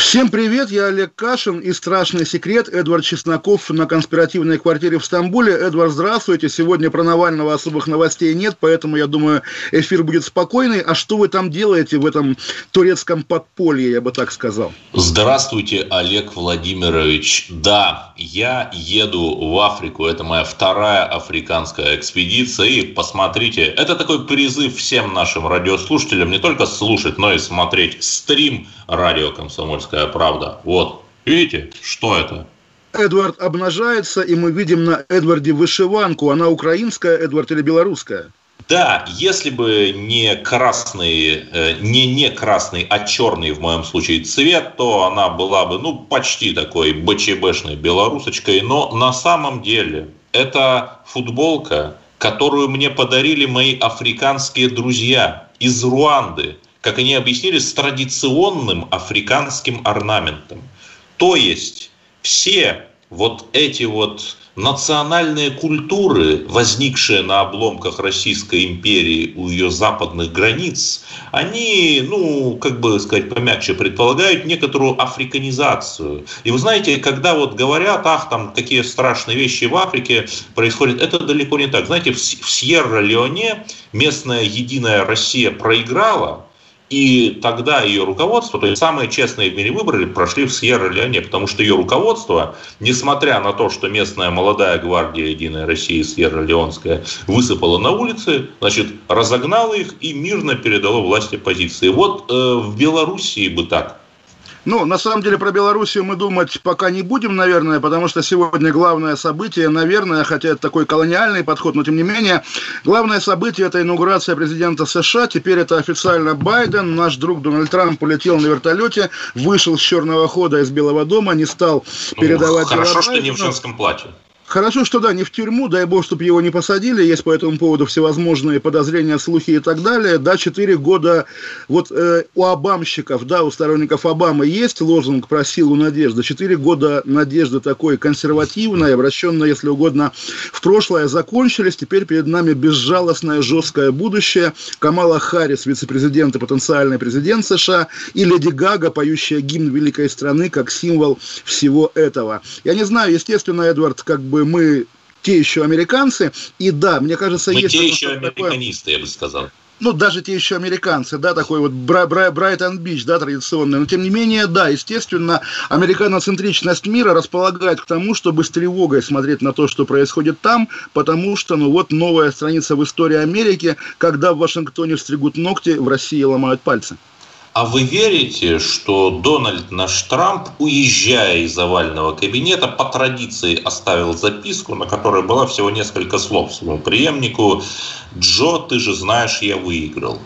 Всем привет, я Олег Кашин и «Страшный секрет» Эдвард Чесноков на конспиративной квартире в Стамбуле. Эдвард, здравствуйте. Сегодня про Навального особых новостей нет, поэтому, я думаю, эфир будет спокойный. А что вы там делаете в этом турецком подполье, я бы так сказал? Здравствуйте, Олег Владимирович. Да, я еду в Африку. Это моя вторая африканская экспедиция. И посмотрите, это такой призыв всем нашим радиослушателям не только слушать, но и смотреть стрим радио «Комсомольская правда». Вот, видите, что это? Эдвард обнажается, и мы видим на Эдварде вышиванку. Она украинская, Эдвард, или белорусская? Да, если бы не красный, э, не не красный, а черный в моем случае цвет, то она была бы, ну, почти такой БЧБшной белорусочкой. Но на самом деле это футболка, которую мне подарили мои африканские друзья из Руанды как они объяснили, с традиционным африканским орнаментом. То есть все вот эти вот национальные культуры, возникшие на обломках Российской империи у ее западных границ, они, ну, как бы сказать помягче, предполагают некоторую африканизацию. И вы знаете, когда вот говорят, ах, там какие страшные вещи в Африке происходят, это далеко не так. Знаете, в Сьерра-Леоне местная Единая Россия проиграла, и тогда ее руководство, то есть самые честные в мире выборы прошли в Сьерра-Леоне, потому что ее руководство, несмотря на то, что местная молодая гвардия Единой России Сьерра-Леонская высыпала на улицы, значит, разогнала их и мирно передало власти позиции. Вот э, в Белоруссии бы так. Ну, на самом деле, про Белоруссию мы думать пока не будем, наверное, потому что сегодня главное событие, наверное, хотя это такой колониальный подход, но тем не менее, главное событие – это инаугурация президента США. Теперь это официально Байден. Наш друг Дональд Трамп полетел на вертолете, вышел с черного хода из Белого дома, не стал передавать... Ну, хорошо, что не в женском платье. Хорошо, что да, не в тюрьму, дай бог, чтобы его не посадили, есть по этому поводу всевозможные подозрения, слухи и так далее. Да, 4 года вот э, у обамщиков, да, у сторонников Обамы есть лозунг про силу надежды. 4 года надежды такой консервативной, обращенной, если угодно, в прошлое, закончились. Теперь перед нами безжалостное, жесткое будущее. Камала Харрис, вице-президент и потенциальный президент США, и Леди Гага, поющая гимн великой страны, как символ всего этого. Я не знаю, естественно, Эдвард, как бы мы те еще американцы, и да, мне кажется, мы есть... те еще американисты, такое... я бы сказал. Ну, даже те еще американцы, да, такой вот Брайтон-Бич, да, традиционный, но тем не менее, да, естественно, американоцентричность мира располагает к тому, чтобы с тревогой смотреть на то, что происходит там, потому что, ну, вот новая страница в истории Америки, когда в Вашингтоне стригут ногти, в России ломают пальцы. А вы верите, что Дональд наш Трамп, уезжая из овального кабинета, по традиции оставил записку, на которой было всего несколько слов своему преемнику «Джо, ты же знаешь, я выиграл».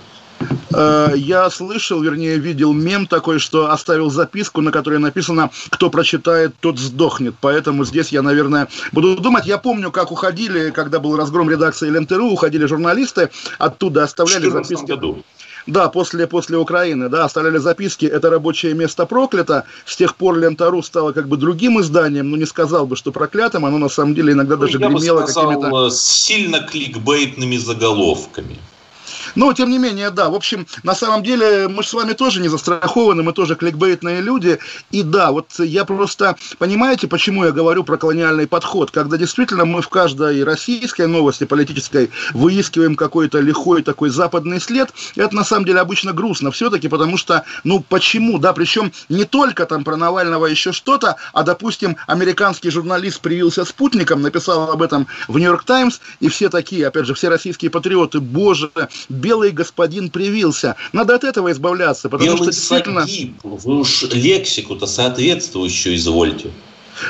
Э, я слышал, вернее, видел мем такой, что оставил записку, на которой написано «Кто прочитает, тот сдохнет». Поэтому здесь я, наверное, буду думать. Я помню, как уходили, когда был разгром редакции ЛНТРУ, уходили журналисты, оттуда оставляли записки. Году. Да, после, после Украины, да, оставляли записки, это рабочее место проклято. С тех пор Лента.ру стало как бы другим изданием, но не сказал бы, что проклятым, оно на самом деле иногда ну, даже гремело какими-то... сильно кликбейтными заголовками. Но, тем не менее, да, в общем, на самом деле, мы же с вами тоже не застрахованы, мы тоже кликбейтные люди. И да, вот я просто, понимаете, почему я говорю про колониальный подход? Когда действительно мы в каждой российской новости политической выискиваем какой-то лихой такой западный след, это на самом деле обычно грустно все-таки, потому что, ну, почему, да, причем не только там про Навального еще что-то, а, допустим, американский журналист привился спутником, написал об этом в Нью-Йорк Таймс, и все такие, опять же, все российские патриоты, боже, белый господин привился. Надо от этого избавляться, потому белый что действительно... Сагиб. Вы уж лексику-то соответствующую извольте.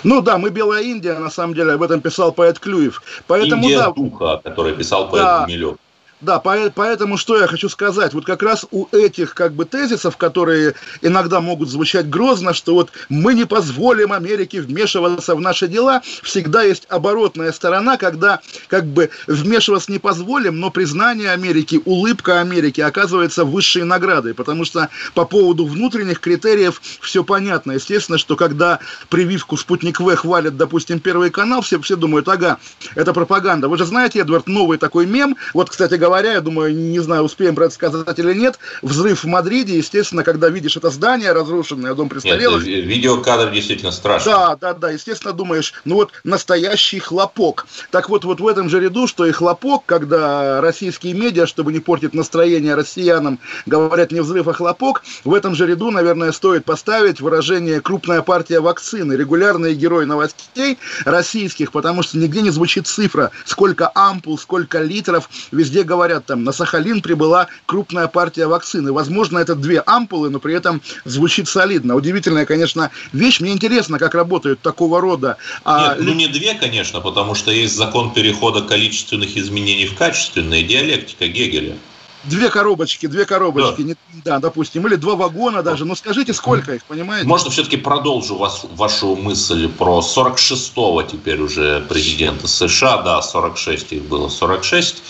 Ну да, мы Белая Индия, на самом деле, об этом писал поэт Клюев. Поэтому, Индия да, духа, который писал поэт да, Гумилев. Да, поэтому что я хочу сказать, вот как раз у этих как бы тезисов, которые иногда могут звучать грозно, что вот мы не позволим Америке вмешиваться в наши дела, всегда есть оборотная сторона, когда как бы вмешиваться не позволим, но признание Америки, улыбка Америки оказывается высшей наградой, потому что по поводу внутренних критериев все понятно. Естественно, что когда прививку «Спутник В» хвалят, допустим, Первый канал, все, все думают, ага, это пропаганда. Вы же знаете, Эдвард, новый такой мем, вот, кстати говоря, говоря, я думаю, не знаю, успеем про это сказать или нет, взрыв в Мадриде, естественно, когда видишь это здание разрушенное, дом престарелых. Нет, видеокадр действительно страшный. Да, да, да, естественно, думаешь, ну вот настоящий хлопок. Так вот, вот в этом же ряду, что и хлопок, когда российские медиа, чтобы не портить настроение россиянам, говорят не взрыв, а хлопок, в этом же ряду, наверное, стоит поставить выражение «крупная партия вакцины», регулярные герои новостей российских, потому что нигде не звучит цифра, сколько ампул, сколько литров, везде говорят говорят, там, на Сахалин прибыла крупная партия вакцины. Возможно, это две ампулы, но при этом звучит солидно. Удивительная, конечно, вещь. Мне интересно, как работают такого рода... А... Нет, ну не две, конечно, потому что есть закон перехода количественных изменений в качественные, диалектика Гегеля. Две коробочки, две коробочки, да. Не, да, допустим, или два вагона даже. Но скажите, сколько их, понимаете? Можно все-таки продолжу вас, вашу мысль про 46-го теперь уже президента США, да, 46 их было, 46.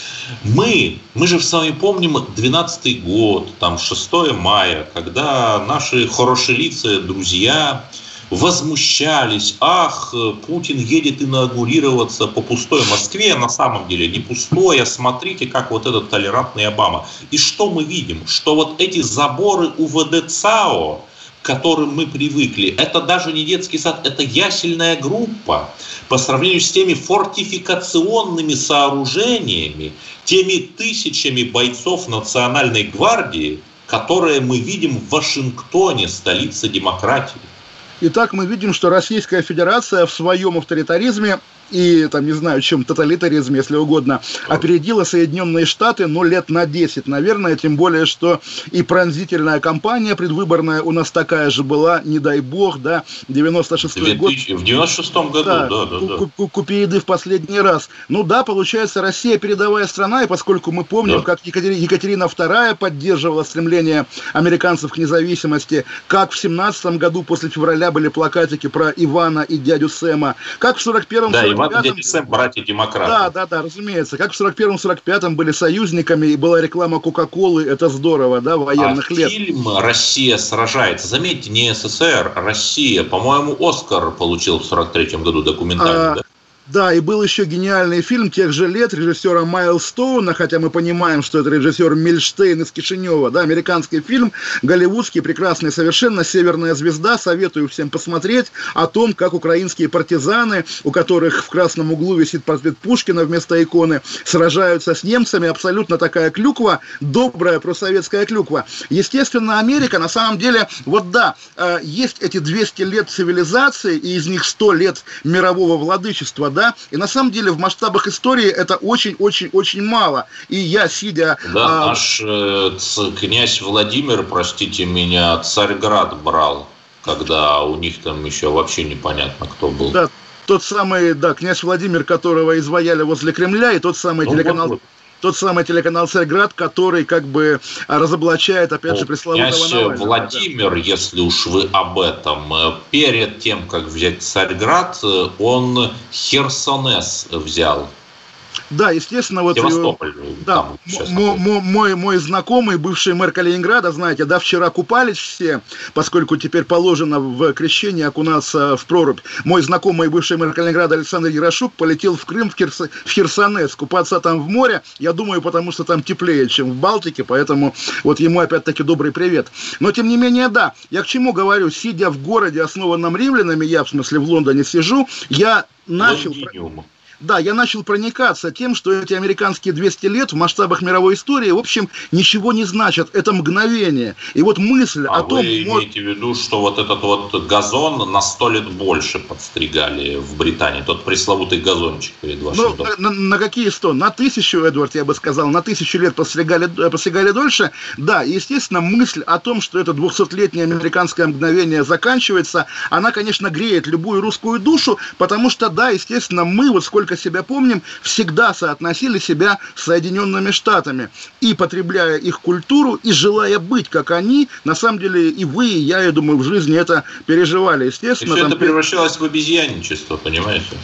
Мы, мы же с вами помним 12-й год, там 6 мая, когда наши хорошие лица, друзья, возмущались, ах, Путин едет инаугурироваться по пустой Москве, на самом деле не пустой, а смотрите, как вот этот толерантный Обама. И что мы видим? Что вот эти заборы УВД ЦАО, к которым мы привыкли, это даже не детский сад, это ясельная группа по сравнению с теми фортификационными сооружениями, теми тысячами бойцов Национальной гвардии, которые мы видим в Вашингтоне, столице демократии. Итак, мы видим, что Российская Федерация в своем авторитаризме и, там, не знаю, чем тоталитаризм, если угодно, опередила Соединенные Штаты, ну, лет на 10, наверное, тем более, что и пронзительная кампания предвыборная у нас такая же была, не дай бог, да, 96-й год. В 96-м году, да, да, да. да. Купи еды в последний раз. Ну да, получается, Россия передовая страна, и поскольку мы помним, да. как Екатерина, Екатерина II поддерживала стремление американцев к независимости, как в 17 году после февраля были плакатики про Ивана и дядю Сэма, как в 41-м да, Иван дядя Сэм, братья-демократы. Да, да, да, разумеется. Как в 41-45-м были союзниками, и была реклама Кока-Колы, это здорово, да, военных а лет. фильм «Россия сражается», заметьте, не СССР, а Россия. По-моему, Оскар получил в 43-м году документальный, а, да? Да, и был еще гениальный фильм тех же лет режиссера Майлстоуна, хотя мы понимаем, что это режиссер Мильштейн из Кишинева, да, американский фильм, голливудский, прекрасный совершенно, «Северная звезда», советую всем посмотреть, о том, как украинские партизаны, у которых в красном углу висит портрет Пушкина вместо иконы, сражаются с немцами, абсолютно такая клюква, добрая просоветская клюква. Естественно, Америка, на самом деле, вот да, э, есть эти 200 лет цивилизации, и из них 100 лет мирового владычества, да, и на самом деле в масштабах истории это очень-очень-очень мало. И я, сидя... Да, а... наш э, князь Владимир, простите меня, Царьград брал, когда у них там еще вообще непонятно, кто был. Да, тот самый, да, князь Владимир, которого изваяли возле Кремля, и тот самый ну, телеканал... Вот, тот самый телеканал «Царьград», который как бы разоблачает, опять же, пресловутого Навального. Владимир, да. если уж вы об этом, э, перед тем, как взять Царьград, э, он Херсонес взял. Да, естественно, вот... Севастополь. Да, мой, мой, мой знакомый, бывший мэр Калининграда, знаете, да, вчера купались все, поскольку теперь положено в крещение окунаться в прорубь. Мой знакомый, бывший мэр Калининграда Александр Ярошук полетел в Крым, в, Херс... в Херсонес, купаться там в море, я думаю, потому что там теплее, чем в Балтике, поэтому вот ему опять-таки добрый привет. Но, тем не менее, да, я к чему говорю, сидя в городе, основанном римлянами, я, в смысле, в Лондоне сижу, я начал... Лондиниум. Да, я начал проникаться тем, что эти американские 200 лет в масштабах мировой истории, в общем, ничего не значат. Это мгновение. И вот мысль а о том... вы имеете в виду, что вот этот вот газон на 100 лет больше подстригали в Британии? Тот пресловутый газончик перед вашим ну, домом. На, на какие 100? На тысячу, Эдвард, я бы сказал, на тысячу лет подстригали, подстригали дольше. Да, естественно, мысль о том, что это 200-летнее американское мгновение заканчивается, она, конечно, греет любую русскую душу, потому что, да, естественно, мы вот сколько сколько себя помним, всегда соотносили себя с Соединенными Штатами. И потребляя их культуру, и желая быть как они, на самом деле и вы, и я, я думаю, в жизни это переживали, естественно. И все там... это превращалось в обезьянничество, понимаете?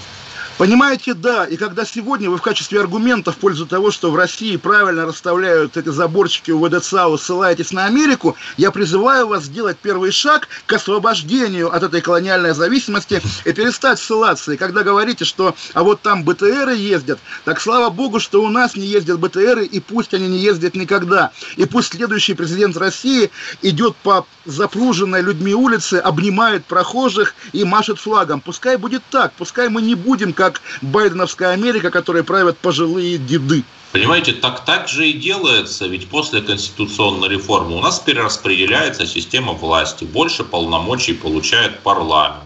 Понимаете, да. И когда сегодня вы в качестве аргумента в пользу того, что в России правильно расставляют эти заборчики у ВДЦАУ, ссылаетесь на Америку, я призываю вас сделать первый шаг к освобождению от этой колониальной зависимости и перестать ссылаться. И когда говорите, что а вот там БТРы ездят, так слава богу, что у нас не ездят БТРы, и пусть они не ездят никогда. И пусть следующий президент России идет по запруженной людьми улице, обнимает прохожих и машет флагом. Пускай будет так, пускай мы не будем как как Байденовская Америка, которой правят пожилые деды. Понимаете, так, так же и делается, ведь после конституционной реформы у нас перераспределяется система власти, больше полномочий получает парламент.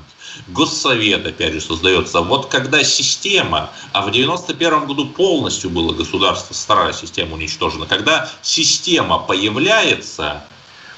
Госсовет, опять же, создается. Вот когда система, а в 91 году полностью было государство, старая система уничтожена, когда система появляется,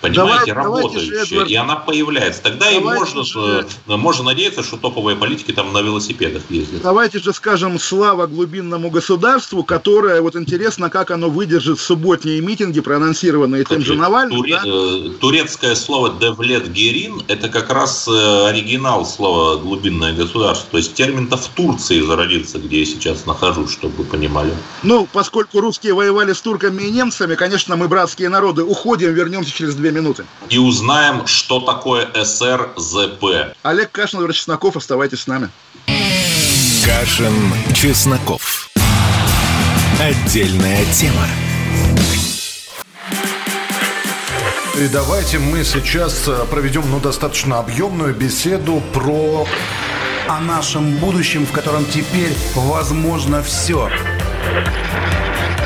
понимаете, давай, работающая, Эдвард, и она появляется. Тогда и можно, же, можно надеяться, что топовые политики там на велосипедах ездят. Давайте же скажем слава глубинному государству, которое, вот интересно, как оно выдержит субботние митинги, проанонсированные Кстати, тем же Навальным. Туре, да? э, турецкое слово «девлет герин» – это как раз э, оригинал слова «глубинное государство». То есть термин-то в Турции зародился, где я сейчас нахожусь, чтобы вы понимали. Ну, поскольку русские воевали с турками и немцами, конечно, мы братские народы. Уходим, вернемся через две минуты. И узнаем, что такое СРЗП. Олег Кашин, Владимир Чесноков, оставайтесь с нами. Кашин, Чесноков. Отдельная тема. И давайте мы сейчас э, проведем ну, достаточно объемную беседу про... О нашем будущем, в котором теперь возможно все.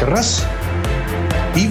Раз. И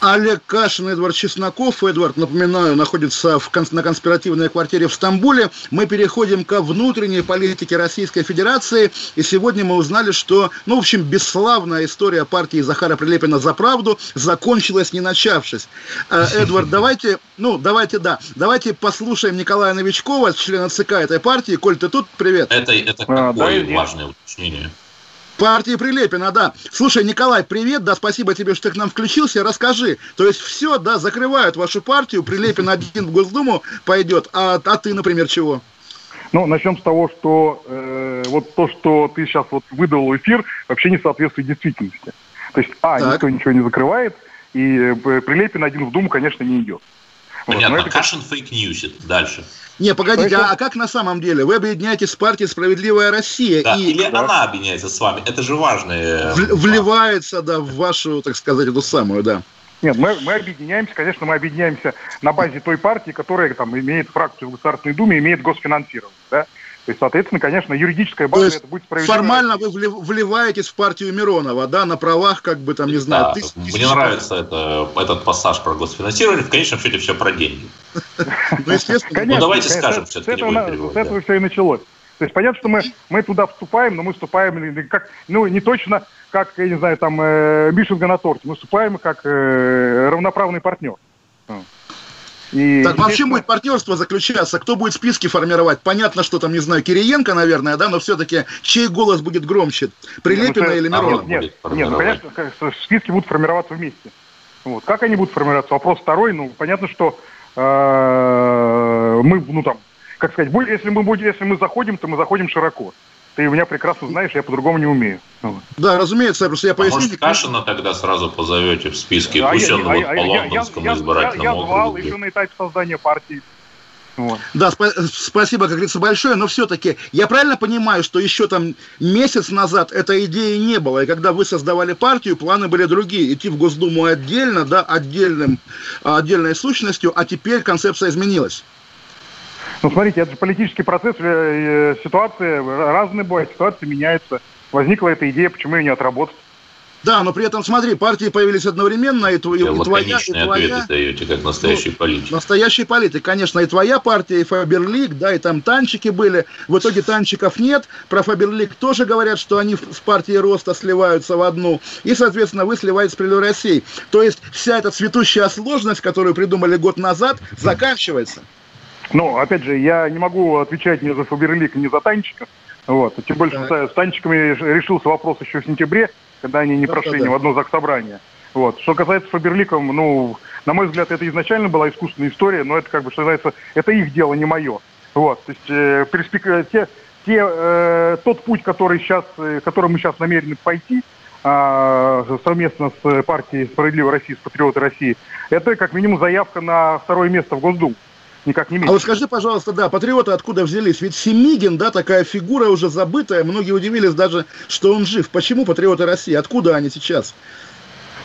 Олег Кашин, Эдвард Чесноков. Эдвард, напоминаю, находится в, на конспиративной квартире в Стамбуле. Мы переходим ко внутренней политике Российской Федерации. И сегодня мы узнали, что, ну, в общем, бесславная история партии Захара Прилепина «За правду» закончилась, не начавшись. Э, Эдвард, давайте, ну, давайте, да, давайте послушаем Николая Новичкова, члена ЦК этой партии. Коль, ты тут? Привет. Это, это а, какое да, важное уточнение. Партии Прилепина, да. Слушай, Николай, привет, да, спасибо тебе, что ты к нам включился. Расскажи, то есть все, да, закрывают вашу партию, Прилепин один в Госдуму пойдет, а, а ты, например, чего? Ну, начнем с того, что э, вот то, что ты сейчас вот выдал в эфир, вообще не соответствует действительности. То есть, а, так. никто ничего не закрывает, и э, Прилепин один в Думу, конечно, не идет. Понятно, вот, это... Кашин fake news ит. Дальше. Не, погодите, это... а как на самом деле? Вы объединяетесь с партией «Справедливая Россия». Да, и... Или да. она объединяется с вами. Это же важно. В, вливается, да, в вашу, так сказать, эту самую, да. Нет, мы, мы объединяемся, конечно, мы объединяемся на базе той партии, которая там имеет фракцию в Государственной Думе, имеет госфинансирование, да. То есть, соответственно, конечно, юридическая база это будет справедливо. Формально вы вливаетесь в партию Миронова, да, на правах, как бы там, не знаю, да, тысяч, Мне тысяч... нравится это, этот пассаж про госфинансирование. В конечном счете все про деньги. Ну, естественно. Ну, давайте скажем, все-таки С этого все и началось. То есть понятно, что мы, мы туда вступаем, но мы вступаем как, ну, не точно, как, я не знаю, там, э, Мишенга на торте. Мы вступаем как э, равноправный партнер. И так вообще будет партнерство заключаться? Кто будет списки формировать? Понятно, что там, не знаю, Кириенко, наверное, да, но все-таки чей голос будет громче? Прилепина ну, или Миронов? Нет, нет, нет, ну, конечно, списки будут формироваться вместе. Вот. Как они будут формироваться? Вопрос второй. Ну, понятно, что э, мы, ну там, как сказать, если мы будем, если мы заходим, то мы заходим широко. Ты меня прекрасно знаешь, я по-другому не умею. Да, разумеется, просто я поясню. А может, Кашина тогда сразу позовете в списке, а пусть я, он а, вот а, по лондонскому я, избирательному я, я, я звал еще на этапе создания партии. Вот. Да, спа- спасибо, как говорится, большое, но все-таки я правильно понимаю, что еще там месяц назад этой идеи не было, и когда вы создавали партию, планы были другие, идти в Госдуму отдельно, да, отдельным, отдельной сущностью, а теперь концепция изменилась. Ну, смотрите, это же политический процесс, э, ситуации разные бывают, ситуации меняются. возникла эта идея, почему ее не отработать. Да, но при этом, смотри, партии появились одновременно, и, твоя, и твоя, и твоя... даете, как настоящий ну, политик. Настоящий политик, конечно, и твоя партия, и Фаберлик, да, и там танчики были. В итоге танчиков нет. Про Фаберлик тоже говорят, что они с партией Роста сливаются в одну. И, соответственно, вы сливаетесь с Прилой Россией. То есть вся эта цветущая сложность, которую придумали год назад, заканчивается. Ну, опять же, я не могу отвечать ни за Фаберлик, ни за танчиков. Вот. Тем более, что с танчиками решился вопрос еще в сентябре когда они не да, прошли да, ни в одно заксобрание. Вот. Что касается Фаберликом, ну, на мой взгляд, это изначально была искусственная история, но это, как бы, что называется, это их дело, не мое. Вот. То есть, э, перспек... те, те, э, тот путь, который сейчас, э, который мы сейчас намерены пойти, э, совместно с партией «Справедливая Россия», с «Патриоты России», это как минимум заявка на второе место в Госдуму никак не меньше. А вот скажи, пожалуйста, да, патриоты откуда взялись? Ведь Семигин, да, такая фигура уже забытая, многие удивились даже, что он жив. Почему патриоты России? Откуда они сейчас?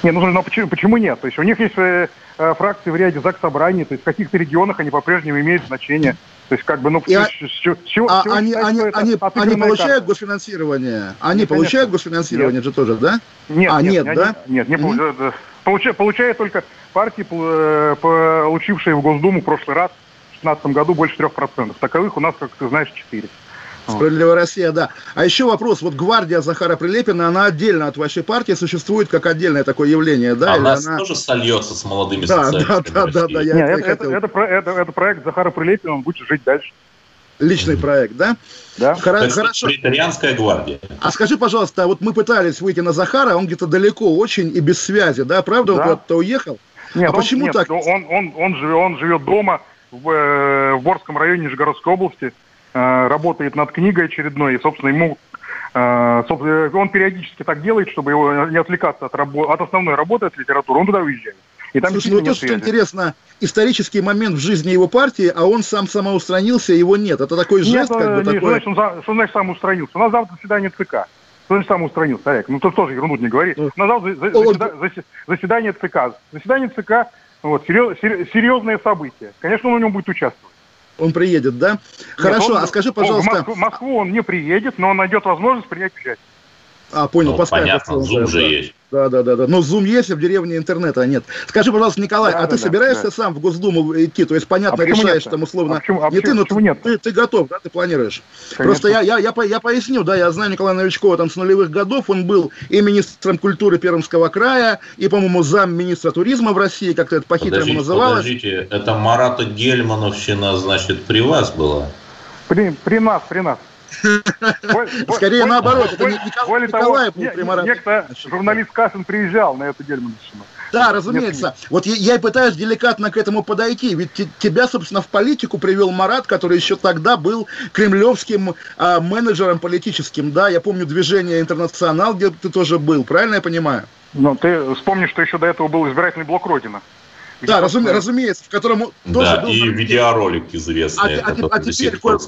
Не, ну, ну почему, почему нет? То есть у них есть э, э фракции в ряде ЗАГС собраний, то есть в каких-то регионах они по-прежнему имеют значение. То есть как бы, ну, И, с, с, с, чего, а, они, они, они, они получают карта? госфинансирование? Они нет, получают конечно. госфинансирование нет. же тоже, да? Нет, а, нет, нет, да? Нет, не mm-hmm. получают, получают только партии, э, получившие в Госдуму в прошлый раз 2016 году больше 3%. Таковых у нас, как ты знаешь, 4%. Справедливая Россия, да. А еще вопрос. Вот гвардия Захара Прилепина, она отдельно от вашей партии существует как отдельное такое явление, да? А Или она тоже сольется с молодыми да, да, да, да, да, я Нет, это, это, это, это, это проект Захара Прилепина, он будет жить дальше. Личный проект, да? Да. Хоро- хорошо. Притарианская гвардия. А скажи, пожалуйста, вот мы пытались выйти на Захара, он где-то далеко очень и без связи, да? Правда, да. он куда-то уехал? Нет, а он, почему нет, так? Он, он, он, живет, он живет дома, в, э, в Борском районе Нижегородской области, э, работает над книгой очередной, и, собственно, ему э, он периодически так делает, чтобы его не отвлекаться от, рабо- от основной работы, от литературы, он туда уезжает. И там Слушай, ну то, что интересно, исторический момент в жизни его партии, а он сам самоустранился, его нет. Это такой жест, нет, как бы не, такой... Значит, он, что значит самоустранился? У нас завтра заседание ЦК. Что значит самоустранился, Олег? Ну, тут тоже ерунду не говори. Ну, У нас завтра заседание ЦК. Заседание ЦК вот, серьез, серьезное событие. Конечно, он в нем будет участвовать. Он приедет, да? Хорошо, он, а скажи, пожалуйста... В Москву, Москву он не приедет, но он найдет возможность принять участие. А, понял, ну, по понятно, Zoom же есть. Да, да, да, да. Но Zoom есть, а в деревне интернета нет. Скажи, пожалуйста, Николай, да, а да, ты да, собираешься да. сам в Госдуму идти? То есть, понятно, а решаешь нет? там условно. А почему, а не почему, ты, но почему нет? Ты, ты готов, да, ты планируешь. Конечно. Просто я, я, я, я поясню, да, я знаю Николая Новичкова там с нулевых годов. Он был и министром культуры Пермского края, и, по-моему, замминистра туризма в России, как-то это по-хитрому называлось. Подождите, это Марата Гельмановщина, значит, при вас была? При, при нас, при нас. Скорее наоборот, это Более того, некто журналист Касин приезжал на эту Гельмановщину. Да, разумеется. Вот я, я и пытаюсь деликатно к этому подойти. Ведь тебя, собственно, в политику привел Марат, который еще тогда был кремлевским а, менеджером политическим. Да, я помню движение «Интернационал», где ты тоже был. Правильно я понимаю? Ну, ты вспомни, что еще до этого был избирательный блок Родина. Да, разуме, разумеется, в котором тоже да, был... и видеоролик известный, а, а, а теперь, Коль,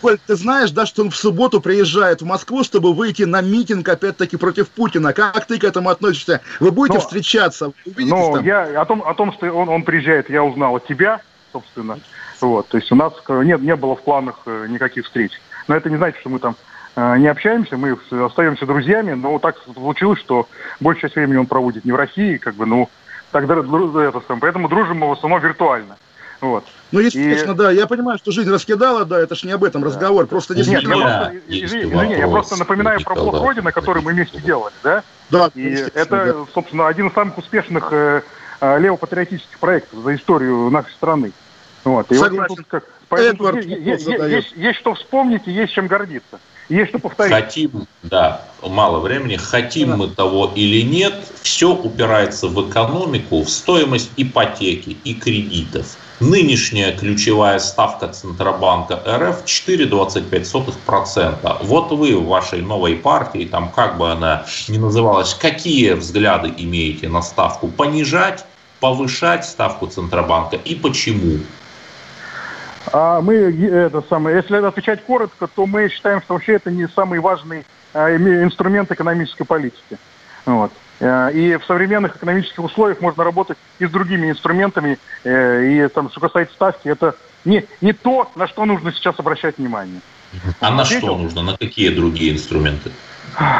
Коль, ты знаешь, да, что он в субботу приезжает в Москву, чтобы выйти на митинг, опять-таки, против Путина. Как ты к этому относишься? Вы будете но, встречаться? Ну, там? я о том, о том, что он, он приезжает, я узнал от тебя, собственно. Вот, то есть у нас нет, не было в планах э, никаких встреч. Но это не значит, что мы там э, не общаемся, мы остаемся друзьями, но так случилось, что большая часть времени он проводит не в России, как бы, ну, Тогда это, поэтому дружим мы в основном виртуально. Вот. Ну, естественно, и... да. Я понимаю, что жизнь раскидала, да, это ж не об этом да. разговор. Просто действительно... Нет, я, просто, извини, извини, я просто напоминаю про блок Родина, который мы вместе делали, да? Да. И это, да. собственно, один из самых успешных э, э, левопатриотических проектов за историю нашей страны. Вот. И Согласен. Вот тут как, поэтому тут есть, есть, есть, есть что вспомнить и есть чем гордиться. Есть что повторить. Хотим, да, мало времени, хотим да. мы того или нет, все упирается в экономику, в стоимость ипотеки и кредитов. Нынешняя ключевая ставка Центробанка РФ 4,25%. Вот вы в вашей новой партии, там как бы она ни называлась, какие взгляды имеете на ставку? Понижать, повышать ставку Центробанка и почему? А мы, это самое, если отвечать коротко, то мы считаем, что вообще это не самый важный а, инструмент экономической политики. Вот. Э, и в современных экономических условиях можно работать и с другими инструментами. Э, и там, что касается ставки, это не, не то, на что нужно сейчас обращать внимание. А на что нужно? На какие другие инструменты?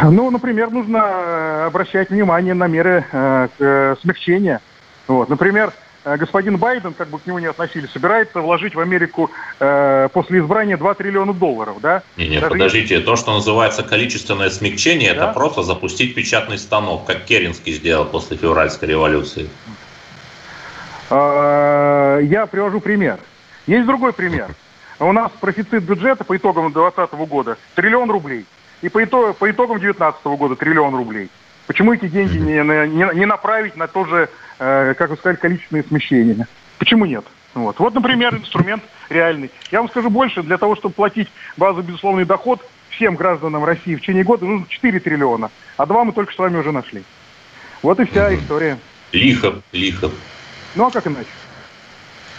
Ну, например, нужно э, обращать внимание на меры э, смягчения. Вот. Например, господин Байден, как бы к нему не относились, собирается вложить в Америку э, после избрания 2 триллиона долларов, да? Нет, нет, подождите, то, что называется количественное смягчение, да? это просто запустить печатный станок, как Керенский сделал после февральской революции. Э, я привожу пример. Есть другой пример. У нас профицит бюджета по итогам 2020 года триллион рублей. И по, итогам, по итогам 2019 года триллион рублей. Почему эти деньги не, не, не направить на то же, э, как вы сказали, количественное смещение? Почему нет? Вот. вот, например, инструмент реальный. Я вам скажу больше, для того, чтобы платить базовый безусловный доход всем гражданам России в течение года нужно 4 триллиона, а 2 мы только с вами уже нашли. Вот и вся история. Лихо, лихо. Ну а как иначе?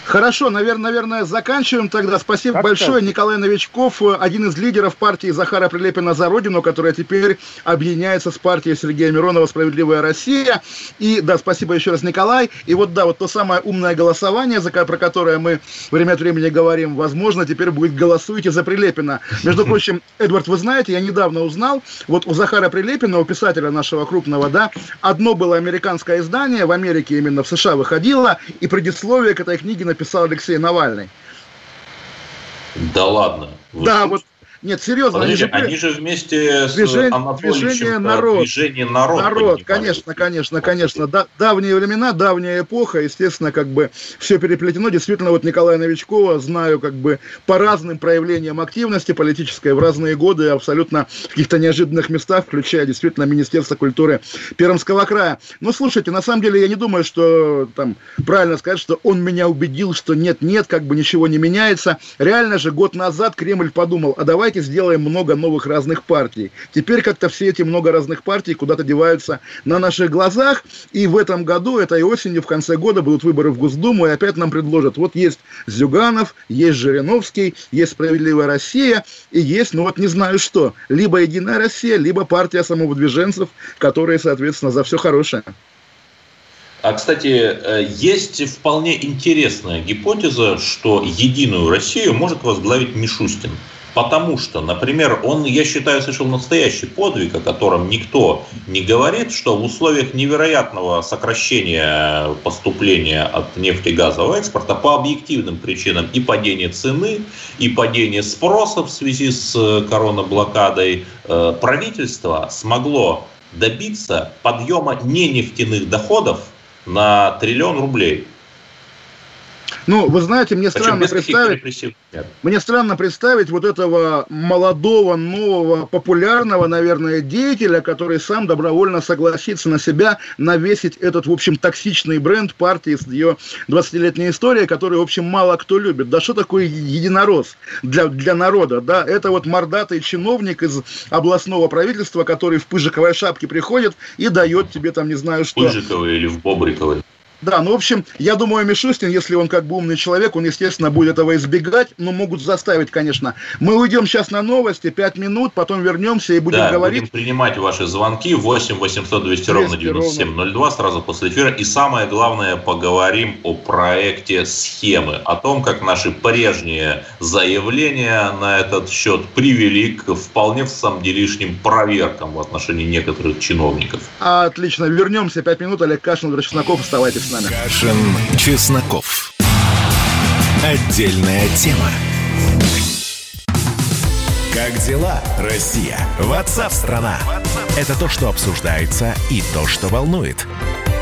Хорошо, наверное, наверное, заканчиваем тогда. Спасибо как большое. Так? Николай Новичков, один из лидеров партии Захара Прилепина «За Родину», которая теперь объединяется с партией Сергея Миронова «Справедливая Россия». И, да, спасибо еще раз, Николай. И вот, да, вот то самое умное голосование, за, про которое мы время от времени говорим, возможно, теперь будет «Голосуйте за Прилепина». Между прочим, Эдвард, вы знаете, я недавно узнал, вот у Захара Прилепина, у писателя нашего крупного, да, одно было американское издание, в Америке именно в США выходило, и предисловие к этой книге написал Алексей Навальный. Да ладно. да, вот нет, серьезно. Подожди, они, же, они же вместе движение, с Анатольевичем движение народ. Движение народ. Народ, конечно, конечно, конечно. Да, давние времена, давняя эпоха, естественно, как бы все переплетено. Действительно, вот Николая Новичкова знаю как бы по разным проявлениям активности политической в разные годы, абсолютно в каких-то неожиданных местах, включая действительно Министерство культуры Пермского края. Но слушайте, на самом деле я не думаю, что там правильно сказать, что он меня убедил, что нет-нет, как бы ничего не меняется. Реально же год назад Кремль подумал, а давай давайте сделаем много новых разных партий. Теперь как-то все эти много разных партий куда-то деваются на наших глазах, и в этом году, этой осенью, в конце года будут выборы в Госдуму, и опять нам предложат, вот есть Зюганов, есть Жириновский, есть Справедливая Россия, и есть, ну вот не знаю что, либо Единая Россия, либо партия самовыдвиженцев, которые, соответственно, за все хорошее. А, кстати, э, есть вполне интересная гипотеза, что Единую Россию может возглавить Мишустин. Потому что, например, он, я считаю, совершил настоящий подвиг, о котором никто не говорит, что в условиях невероятного сокращения поступления от нефти и газового экспорта по объективным причинам и падения цены, и падения спроса в связи с э, коронаблокадой, э, правительство смогло добиться подъема ненефтяных доходов на триллион рублей. Ну, вы знаете, мне странно представить, мне странно представить вот этого молодого, нового, популярного, наверное, деятеля, который сам добровольно согласится на себя навесить этот, в общем, токсичный бренд партии с ее 20-летней историей, который, в общем, мало кто любит. Да что такое единорос для, для народа, да? Это вот мордатый чиновник из областного правительства, который в пыжиковой шапке приходит и дает тебе там, не знаю что. Пыжиковой или в Бобриковой. Да, ну, в общем, я думаю, Мишустин, если он как бы умный человек, он, естественно, будет этого избегать, но могут заставить, конечно. Мы уйдем сейчас на новости, 5 минут, потом вернемся и будем да, говорить. будем принимать ваши звонки 8 800 200 ровно 9702 сразу после эфира. И самое главное, поговорим о проекте «Схемы», о том, как наши прежние заявления на этот счет привели к вполне в самом деле лишним проверкам в отношении некоторых чиновников. Отлично, вернемся, 5 минут, Олег Кашин, Владимир Чесноков, оставайтесь нами. Кашин, Чесноков. Отдельная тема. Как дела, Россия? Ватсап-страна! Это то, что обсуждается и то, что волнует.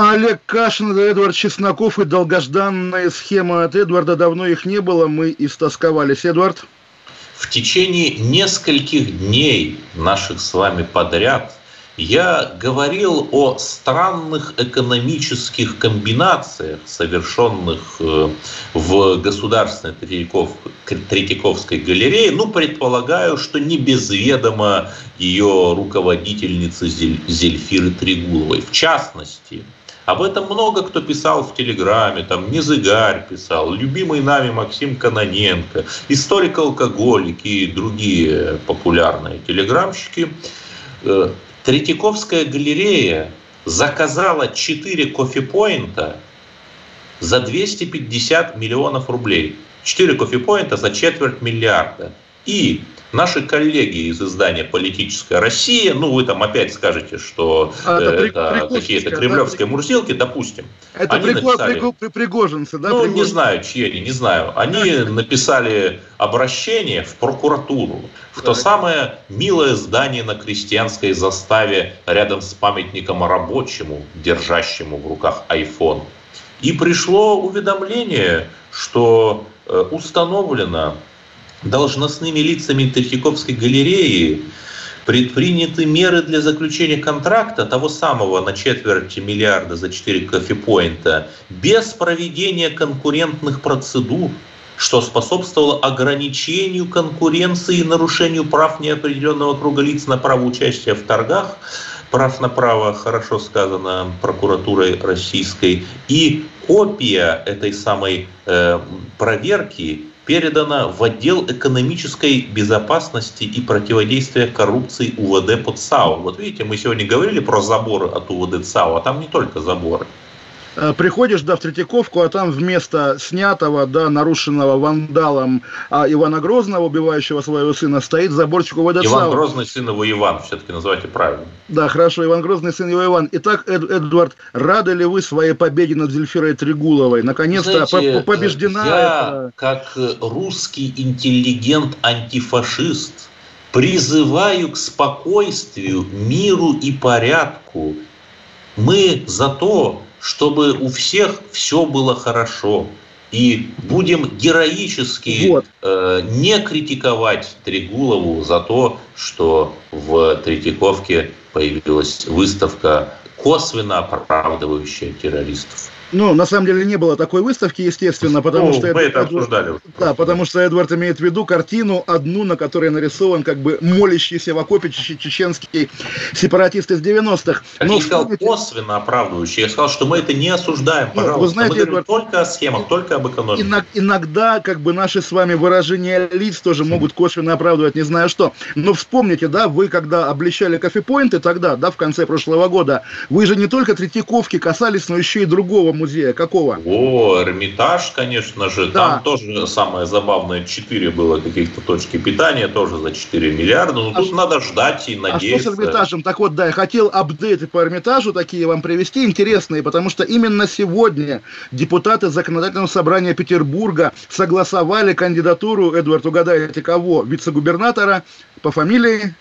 Олег Кашин, Эдвард Чесноков и долгожданная схема от Эдварда. Давно их не было, мы истосковались. Эдвард? В течение нескольких дней наших с вами подряд я говорил о странных экономических комбинациях, совершенных э, в Государственной Третьяковской галерее. Ну, предполагаю, что не без ведома ее руководительницы Зельфиры Трегуловой. В частности, об этом много кто писал в Телеграме, там Незыгарь писал, любимый нами Максим Каноненко, историк-алкоголик и другие популярные телеграмщики. Э, Третьяковская галерея заказала 4 кофепоинта за 250 миллионов рублей. 4 кофепоинта за четверть миллиарда. И наши коллеги из издания «Политическая Россия», ну, вы там опять скажете, что а, это, это какие-то кремлевские да? мурзилки, допустим. Это они приго, написали, приго, при, пригожинцы, да? Ну, пригожинцы. не знаю, чьи они, не знаю. Они написали обращение в прокуратуру, в то самое милое здание на крестьянской заставе рядом с памятником рабочему, держащему в руках iPhone. И пришло уведомление, что э, установлено должностными лицами Третьяковской галереи предприняты меры для заключения контракта того самого на четверть миллиарда за 4 кофепоинта без проведения конкурентных процедур, что способствовало ограничению конкуренции и нарушению прав неопределенного круга лиц на право участия в торгах, прав на право, хорошо сказано прокуратурой российской, и копия этой самой э, проверки передана в отдел экономической безопасности и противодействия коррупции УВД под САУ. Вот видите, мы сегодня говорили про заборы от УВД САУ, а там не только заборы. Приходишь, да, в Третьяковку, а там вместо снятого, да, нарушенного вандалом а, Ивана Грозного, убивающего своего сына, стоит заборчик УВД Иван Грозный сын его Иван, все-таки называйте правильно. Да, хорошо, Иван Грозный сын его Иван. Итак, Эд, Эдвард, рады ли вы своей победе над Зельфирой Трегуловой? Наконец-то Знаете, побеждена. Я, это... как русский интеллигент-антифашист, призываю к спокойствию, миру и порядку. Мы за то, чтобы у всех все было хорошо. И будем героически вот. э, не критиковать Трегулову за то, что в Третьяковке появилась выставка, косвенно оправдывающая террористов. Ну, на самом деле не было такой выставки, естественно, потому ну, что... Мы это обсуждали. Да, потому что Эдвард имеет в виду картину одну, на которой нарисован как бы молящийся в окопе чеченский сепаратист из 90-х. Но, я сказал вспомните... косвенно оправдывающий. Я сказал, что мы это не осуждаем, пожалуйста. Ну, вы знаете, мы Эдвард, только о схемах, только об экономике. Иногда как бы наши с вами выражения лиц тоже могут косвенно оправдывать не знаю что. Но вспомните, да, вы когда обличали кофепоинты тогда, да, в конце прошлого года, вы же не только Третьяковки касались, но еще и другого музея? Какого? О, Эрмитаж, конечно же. Да. Там тоже самое забавное, 4 было каких-то точки питания, тоже за 4 миллиарда. Но а тут надо ждать и надеяться. А что с Эрмитажем? Так вот, да, я хотел апдейты по Эрмитажу такие вам привести, интересные, потому что именно сегодня депутаты Законодательного собрания Петербурга согласовали кандидатуру, Эдвард, угадайте кого, вице-губернатора по фамилии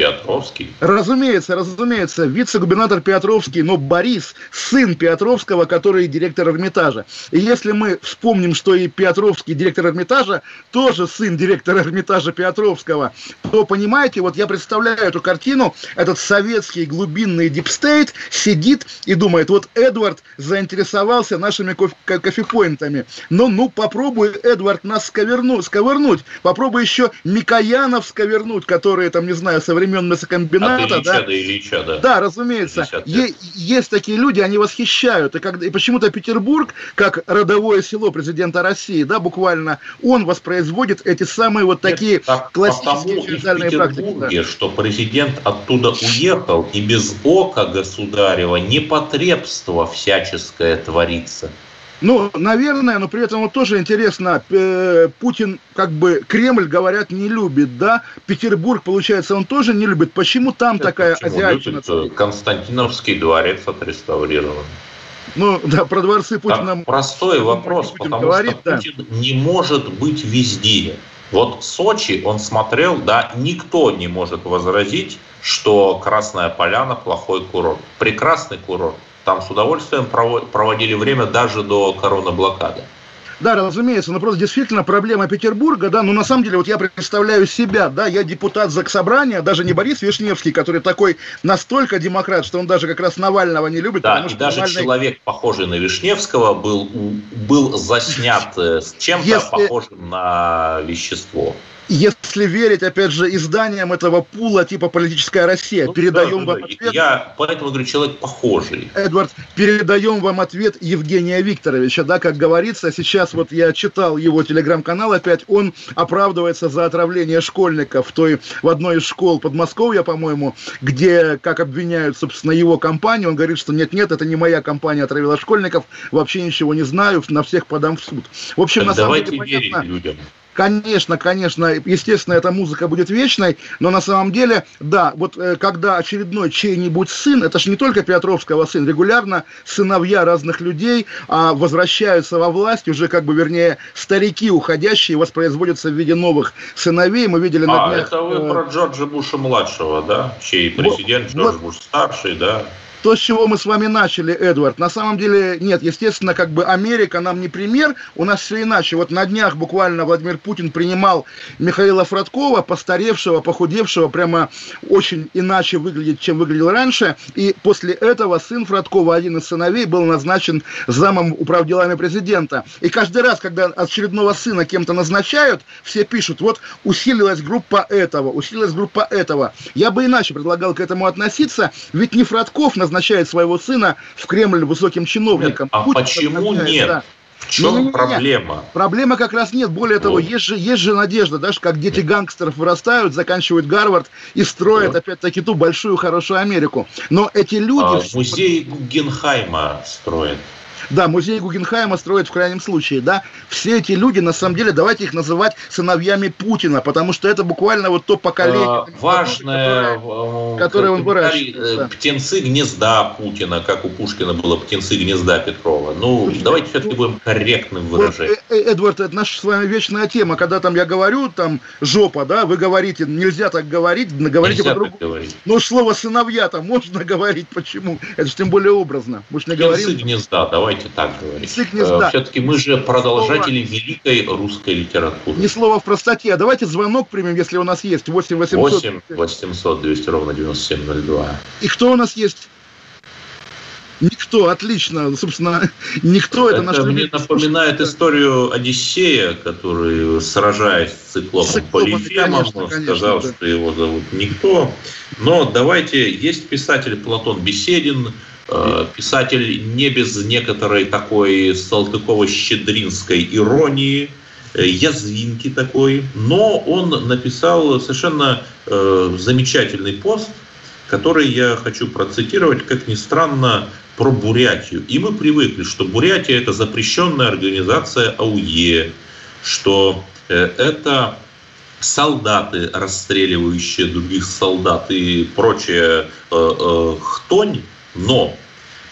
Петровский. Разумеется, разумеется, вице-губернатор Петровский, но Борис, сын Петровского, который директор Эрмитажа. И если мы вспомним, что и Петровский директор Эрмитажа, тоже сын директора Эрмитажа Петровского, то, понимаете, вот я представляю эту картину, этот советский глубинный deep state сидит и думает, вот Эдвард заинтересовался нашими кофе coffee point ами. Ну, ну, попробуй, Эдвард, нас сковернуть, сковырнуть. Попробуй еще Микоянов сковернуть, которые, там, не знаю, современные времен мясокомбината. От Ильича да, до Ильича, да. Да, разумеется. Е- есть такие люди, они восхищают. И, когда, и почему-то Петербург, как родовое село президента России, да, буквально, он воспроизводит эти самые вот такие Нет, так, классические феодальные практики. Да. что президент оттуда уехал, и без ока государева непотребство всяческое творится. Ну, наверное, но при этом вот тоже интересно, э, Путин, как бы, Кремль, говорят, не любит, да? Петербург, получается, он тоже не любит. Почему там Это такая азиатчина? Любит, Константиновский дворец отреставрирован. Ну, да, про дворцы Путина... Так, простой вопрос, потому говорит, что Путин да. не может быть везде. Вот Сочи он смотрел, да, никто не может возразить, что Красная Поляна плохой курорт. Прекрасный курорт. Там с удовольствием проводили время даже до коронаблокады. Да, разумеется, но просто действительно проблема Петербурга, да, но на самом деле вот я представляю себя, да, я депутат Заксобрания, даже не Борис Вишневский, который такой настолько демократ, что он даже как раз Навального не любит. Да, и даже Навальный... человек, похожий на Вишневского, был, был заснят э, с чем-то Если... похожим на вещество если верить, опять же, изданиям этого пула типа «Политическая Россия», ну, передаем да, вам да. ответ... Я поэтому говорю, человек похожий. Эдвард, передаем вам ответ Евгения Викторовича, да, как говорится, сейчас вот я читал его телеграм-канал опять, он оправдывается за отравление школьников в той, в одной из школ Подмосковья, по-моему, где, как обвиняют, собственно, его компанию, он говорит, что нет-нет, это не моя компания отравила школьников, вообще ничего не знаю, на всех подам в суд. В общем, так на самом деле, понятно, людям. Конечно, конечно, естественно, эта музыка будет вечной, но на самом деле, да, вот э, когда очередной чей-нибудь сын, это же не только Петровского сын, регулярно сыновья разных людей а, возвращаются во власть, уже как бы, вернее, старики уходящие воспроизводятся в виде новых сыновей. Мы видели на а, днях... это вы э... про Джорджа Буша-младшего, да? Чей президент Джордж вот, Буш-старший, да? То, с чего мы с вами начали, Эдвард, на самом деле нет, естественно, как бы Америка нам не пример, у нас все иначе. Вот на днях буквально Владимир Путин принимал Михаила Фродкова, постаревшего, похудевшего, прямо очень иначе выглядит, чем выглядел раньше, и после этого сын Фродкова, один из сыновей, был назначен замом управделами президента. И каждый раз, когда очередного сына кем-то назначают, все пишут, вот усилилась группа этого, усилилась группа этого. Я бы иначе предлагал к этому относиться, ведь не Фродков назначен назначает своего сына в Кремль высоким чиновником. Нет, а Путин почему нет? Да. В чем не, не, не, проблема? Проблема как раз нет. Более вот. того, есть же, есть же надежда, да, что как дети гангстеров вырастают, заканчивают Гарвард и строят вот. опять-таки ту большую хорошую Америку. Но эти люди... А, музей Гугенхайма строят. Да, музей Гугенхайма строят в крайнем случае, да. Все эти люди, на самом деле, давайте их называть сыновьями Путина, потому что это буквально вот то поколение. А, важное, которое, которое он выращивает. Э. Птенцы гнезда Путина, как у Пушкина было птенцы гнезда Петрова. Ну, Слушайте, давайте все-таки будем корректным выражением. Вот, э, э, Эдвард, это наша с вами вечная тема, когда там я говорю, там, жопа, да, вы говорите, нельзя так говорить, говорите по-другому. Но слово сыновья там можно говорить, почему? Это же тем более образно. Мы же не говорим. гнезда, давайте давайте так говорить. Э, Все-таки мы же продолжатели слова... великой русской литературы. Не слово в простоте. А давайте звонок примем, если у нас есть. 8 800. 8 800 200 ровно 9702. И кто у нас есть? Никто, отлично. Собственно, никто это, это наш Мне напоминает слушает. историю Одиссея, который, сражаясь с циклопом, с Полифемом, конечно, сказал, да. что его зовут никто. Но давайте, есть писатель Платон Беседин, писатель не без некоторой такой Салтыкова-Щедринской иронии, э, язвинки такой, но он написал совершенно э, замечательный пост, который я хочу процитировать, как ни странно, про Бурятию. И мы привыкли, что Бурятия это запрещенная организация АУЕ, что э, это солдаты, расстреливающие других солдат и прочая э, э, хтонь, но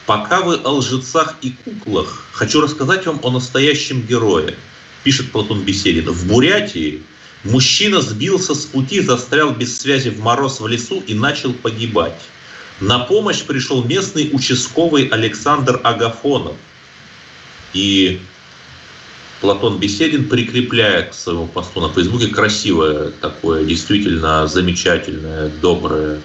пока вы о лжецах и куклах, хочу рассказать вам о настоящем герое, пишет Платон Беседин. В Бурятии мужчина сбился с пути, застрял без связи в мороз в лесу и начал погибать. На помощь пришел местный участковый Александр Агафонов. И Платон Беседин прикрепляет к своему посту на Фейсбуке красивое такое, действительно замечательное, доброе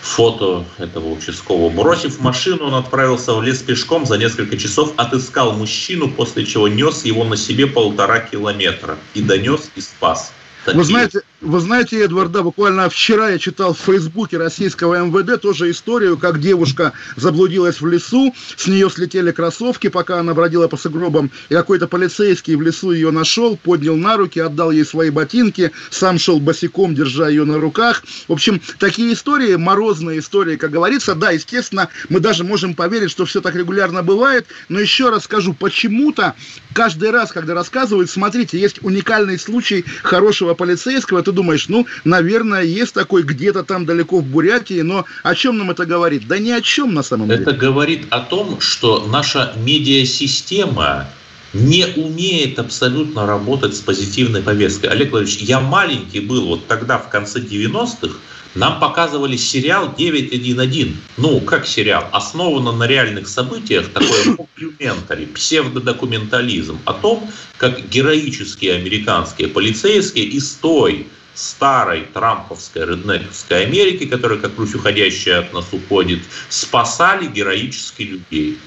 фото этого участкового. Бросив машину, он отправился в лес пешком, за несколько часов отыскал мужчину, после чего нес его на себе полтора километра и донес и спас. Такие. Вы знаете, вы знаете, Эдвард, да, буквально вчера я читал в Фейсбуке российского МВД тоже историю, как девушка заблудилась в лесу, с нее слетели кроссовки, пока она бродила по сугробам, и какой-то полицейский в лесу ее нашел, поднял на руки, отдал ей свои ботинки, сам шел босиком, держа ее на руках. В общем, такие истории, морозные истории, как говорится, да, естественно, мы даже можем поверить, что все так регулярно бывает, но еще раз скажу, почему-то каждый раз, когда рассказывают, смотрите, есть уникальный случай хорошего полицейского, ты думаешь, ну, наверное, есть такой где-то там далеко в Бурятии, но о чем нам это говорит? Да ни о чем на самом деле. Это говорит о том, что наша медиасистема не умеет абсолютно работать с позитивной повесткой. Олег Владимирович, я маленький был вот тогда, в конце 90-х, Нам показывали сериал 911. Ну, как сериал? Основано на реальных событиях, такой мокюментари, псевдодокументализм о том, как героические американские полицейские из той старой трамповской, реднековской Америки, которая, как Русь уходящая от нас уходит, спасали героически людей.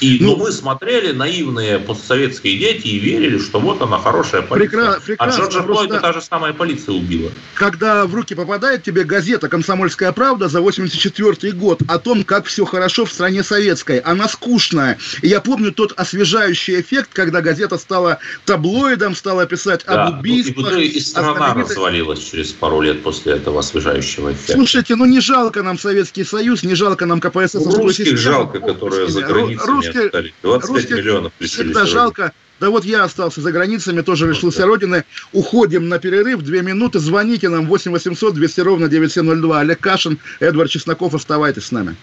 И ну, ну, мы смотрели, наивные постсоветские дети, и верили, что вот она хорошая полиция. Прекра- прекрасно, а Джорджа Флойда та же самая полиция убила. Когда в руки попадает тебе газета «Комсомольская правда» за 84 год о том, как все хорошо в стране советской, она скучная. И я помню тот освежающий эффект, когда газета стала таблоидом, стала писать да. об убийствах. Ну, и, и страна развалилась через пару лет после этого освежающего эффекта. Слушайте, ну не жалко нам Советский Союз, не жалко нам КПСС. Ну, русских жалко, которые за границей русские, остались. 25 русских миллионов всегда жалко. Да вот я остался за границами, тоже лишился вот, родины. Уходим на перерыв, две минуты. Звоните нам 8 800 200 ровно 9702. Олег Кашин, Эдвард Чесноков, оставайтесь с нами.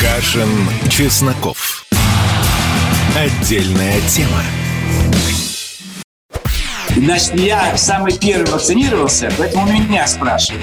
Кашин, Чесноков. Отдельная тема. Значит, я самый первый вакцинировался, поэтому меня спрашивают.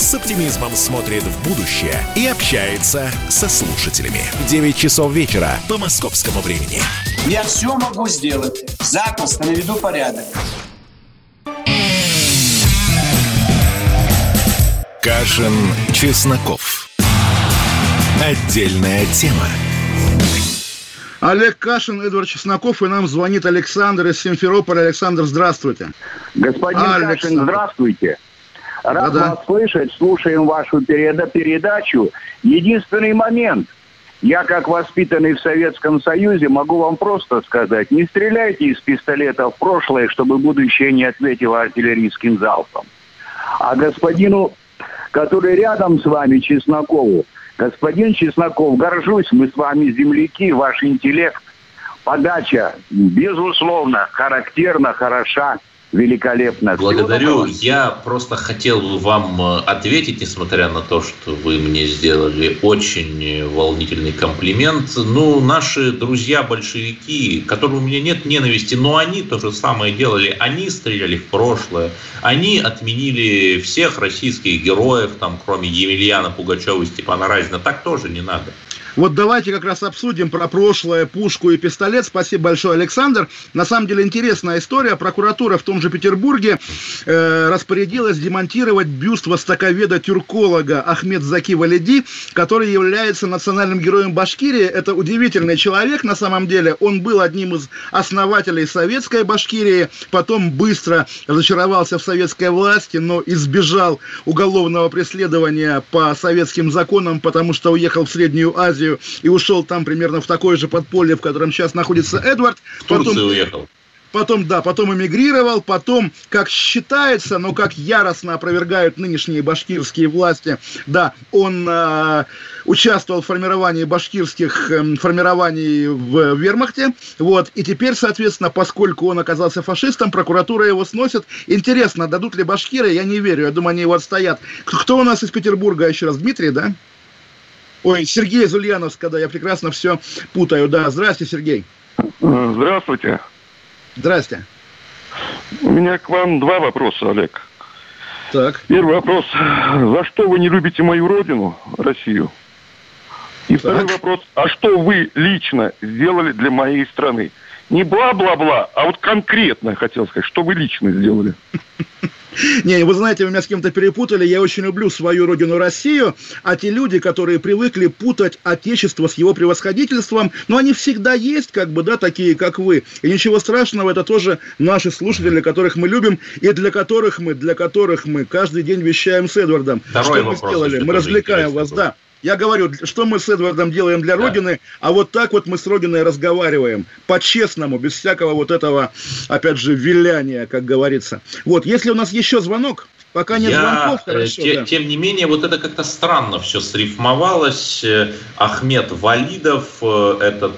с оптимизмом смотрит в будущее и общается со слушателями. 9 часов вечера по московскому времени. Я все могу сделать. Запросто наведу порядок. Кашин, Чесноков. Отдельная тема. Олег Кашин, Эдвард Чесноков, и нам звонит Александр из Симферополя. Александр, здравствуйте. Господин Александр. Кашин, здравствуйте. Рад Да-да. вас слышать, слушаем вашу передачу. Единственный момент. Я, как воспитанный в Советском Союзе, могу вам просто сказать, не стреляйте из пистолета в прошлое, чтобы будущее не ответило артиллерийским залпом. А господину, который рядом с вами, Чеснокову, господин Чесноков, горжусь, мы с вами земляки, ваш интеллект, подача, безусловно, характерна, хороша великолепно. Благодарю. Я просто хотел вам э, ответить, несмотря на то, что вы мне сделали очень волнительный комплимент. Ну, наши друзья-большевики, которым у меня нет ненависти, но они то же самое делали. Они стреляли в прошлое. Они отменили всех российских героев, там, кроме Емельяна Пугачева и Степана Разина. Так тоже не надо. Вот давайте как раз обсудим про прошлое, пушку и пистолет. Спасибо большое, Александр. На самом деле интересная история. Прокуратура в том же Петербурге э, распорядилась демонтировать бюст востоковеда-тюрколога Ахмед Заки Валиди, который является национальным героем Башкирии. Это удивительный человек на самом деле. Он был одним из основателей советской Башкирии, потом быстро разочаровался в советской власти, но избежал уголовного преследования по советским законам, потому что уехал в Среднюю Азию Азию и ушел там примерно в такое же подполье, в котором сейчас находится Эдвард. В Турцию потом... уехал. Потом, да, потом эмигрировал, потом, как считается, но как яростно опровергают нынешние башкирские власти, да, он э, участвовал в формировании башкирских э, формирований в Вермахте, вот, и теперь, соответственно, поскольку он оказался фашистом, прокуратура его сносит. Интересно, дадут ли башкиры, я не верю, я думаю, они его отстоят. Кто у нас из Петербурга еще раз? Дмитрий, да? Ой, Сергей из Ульяновска, да, я прекрасно все путаю. Да, здрасте, Сергей. Здравствуйте. Здрасте. У меня к вам два вопроса, Олег. Так. Первый вопрос. За что вы не любите мою родину, Россию? И так. второй вопрос. А что вы лично сделали для моей страны? Не бла-бла-бла, а вот конкретно хотел сказать, что вы лично сделали. Не, вы знаете, вы меня с кем-то перепутали. Я очень люблю свою родину Россию, а те люди, которые привыкли путать Отечество с его превосходительством, но они всегда есть, как бы, да, такие, как вы. И ничего страшного, это тоже наши слушатели, которых мы любим, и для которых мы, для которых мы каждый день вещаем с Эдвардом. Второй Что вопрос, мы сделали? Мы развлекаем вас, да. Я говорю, что мы с Эдвардом делаем для да. Родины, а вот так вот мы с Родиной разговариваем, по-честному, без всякого вот этого, опять же, виляния, как говорится. Вот, если у нас еще звонок, Пока нет Я, звонков, э, хорошо. Те, да. Тем не менее, вот это как-то странно все срифмовалось. Э, Ахмед Валидов, э, этот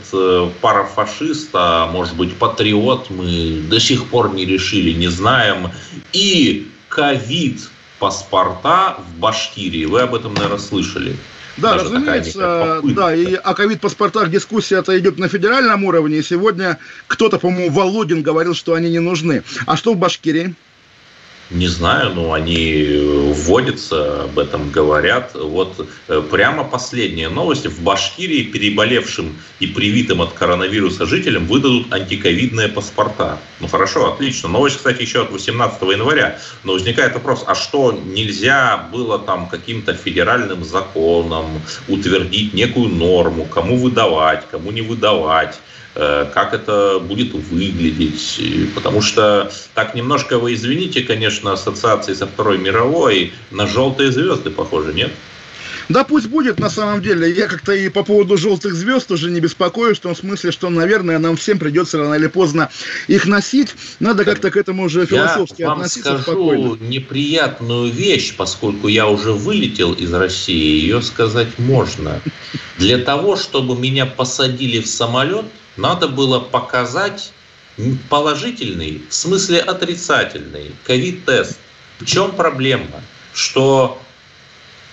парафашист, а может быть патриот, мы до сих пор не решили, не знаем. И ковид паспорта в Башкирии. Вы об этом, наверное, слышали. Да, Даже разумеется, да, и о ковид-паспортах дискуссия-то идет на федеральном уровне, и сегодня кто-то, по-моему, Володин говорил, что они не нужны. А что в Башкирии? Не знаю, но они э, вводятся, об этом говорят. Вот э, прямо последняя новость. В Башкирии переболевшим и привитым от коронавируса жителям выдадут антиковидные паспорта. Ну хорошо, отлично. Новость, кстати, еще от 18 января. Но возникает вопрос, а что нельзя было там каким-то федеральным законом утвердить некую норму, кому выдавать, кому не выдавать? Э, как это будет выглядеть. Потому что так немножко вы извините, конечно, ассоциации со Второй мировой на желтые звезды похоже, нет? Да пусть будет, на самом деле. Я как-то и по поводу желтых звезд уже не беспокоюсь, в том смысле, что, наверное, нам всем придется рано или поздно их носить. Надо как-то к этому уже философски я относиться вам скажу спокойно. неприятную вещь, поскольку я уже вылетел из России, ее сказать можно. Для того, чтобы меня посадили в самолет, надо было показать положительный, в смысле отрицательный ковид-тест. В чем проблема? Что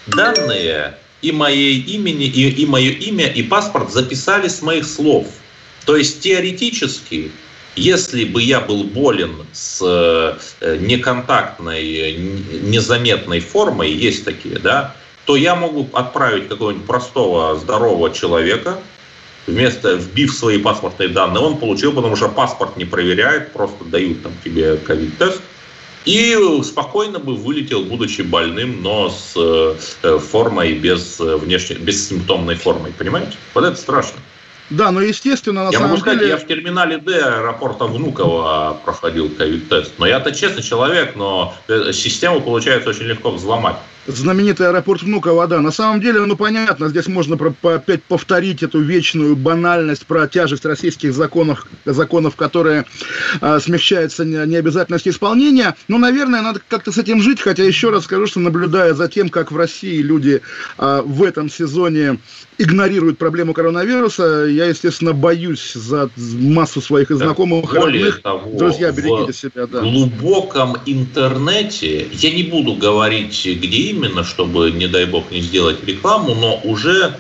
данные и моей имени, и, и мое имя, и паспорт записали с моих слов. То есть теоретически, если бы я был болен с э, неконтактной, незаметной формой, есть такие, да, то я могу отправить какого-нибудь простого здорового человека, вместо вбив свои паспортные данные, он получил, потому что паспорт не проверяет, просто дают там тебе ковид-тест, и спокойно бы вылетел, будучи больным, но с э, формой без э, внешней, без симптомной формой, понимаете? Вот это страшно. Да, но естественно, на я самом могу сказать, деле... я в терминале Д аэропорта Внуково проходил ковид-тест. Но я-то честный человек, но э, систему получается очень легко взломать знаменитый аэропорт Внуково, да. На самом деле, ну, понятно, здесь можно про, по, опять повторить эту вечную банальность про тяжесть российских законов, законов которые э, смягчаются необязательность исполнения. Но, наверное, надо как-то с этим жить, хотя еще раз скажу, что наблюдая за тем, как в России люди э, в этом сезоне игнорируют проблему коронавируса, я, естественно, боюсь за массу своих знакомых, Более родных. Того, Друзья, берегите себя, да. В глубоком интернете, я не буду говорить, где именно, чтобы, не дай бог, не сделать рекламу, но уже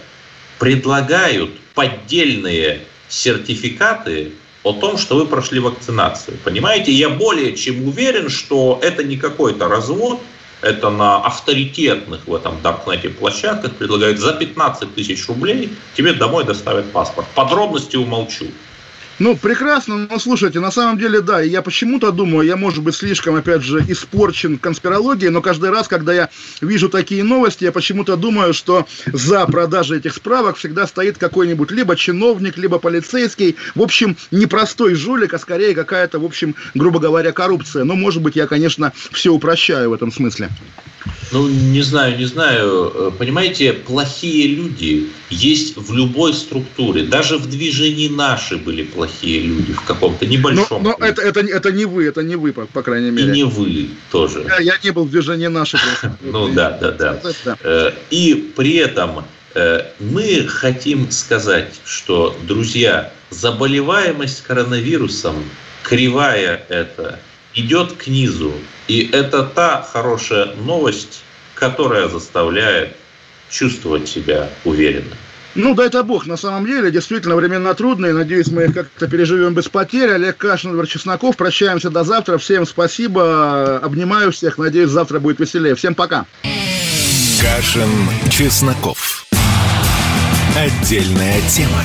предлагают поддельные сертификаты о том, что вы прошли вакцинацию. Понимаете, я более чем уверен, что это не какой-то развод, это на авторитетных в этом Даркнете площадках предлагают за 15 тысяч рублей тебе домой доставят паспорт. Подробности умолчу. Ну, прекрасно, но слушайте, на самом деле, да, я почему-то думаю, я, может быть, слишком, опять же, испорчен конспирологией, но каждый раз, когда я вижу такие новости, я почему-то думаю, что за продажей этих справок всегда стоит какой-нибудь либо чиновник, либо полицейский, в общем, не простой жулик, а скорее какая-то, в общем, грубо говоря, коррупция. Но, может быть, я, конечно, все упрощаю в этом смысле. Ну, не знаю, не знаю. Понимаете, плохие люди есть в любой структуре. Даже в движении наши были плохие люди в каком-то небольшом. Но, но это, это, это не вы, это не вы, по, по крайней мере. И не вы тоже. Я, я не был в движении наши. Ну да, да, да. Э, и при этом э, мы хотим сказать, что, друзья, заболеваемость коронавирусом, кривая это, идет к низу. И это та хорошая новость, которая заставляет чувствовать себя уверенно. Ну, дай это бог, на самом деле, действительно, времена трудные, надеюсь, мы их как-то переживем без потерь. Олег Кашин, Эдвард Чесноков, прощаемся до завтра, всем спасибо, обнимаю всех, надеюсь, завтра будет веселее. Всем пока. Кашин, Чесноков. Отдельная тема.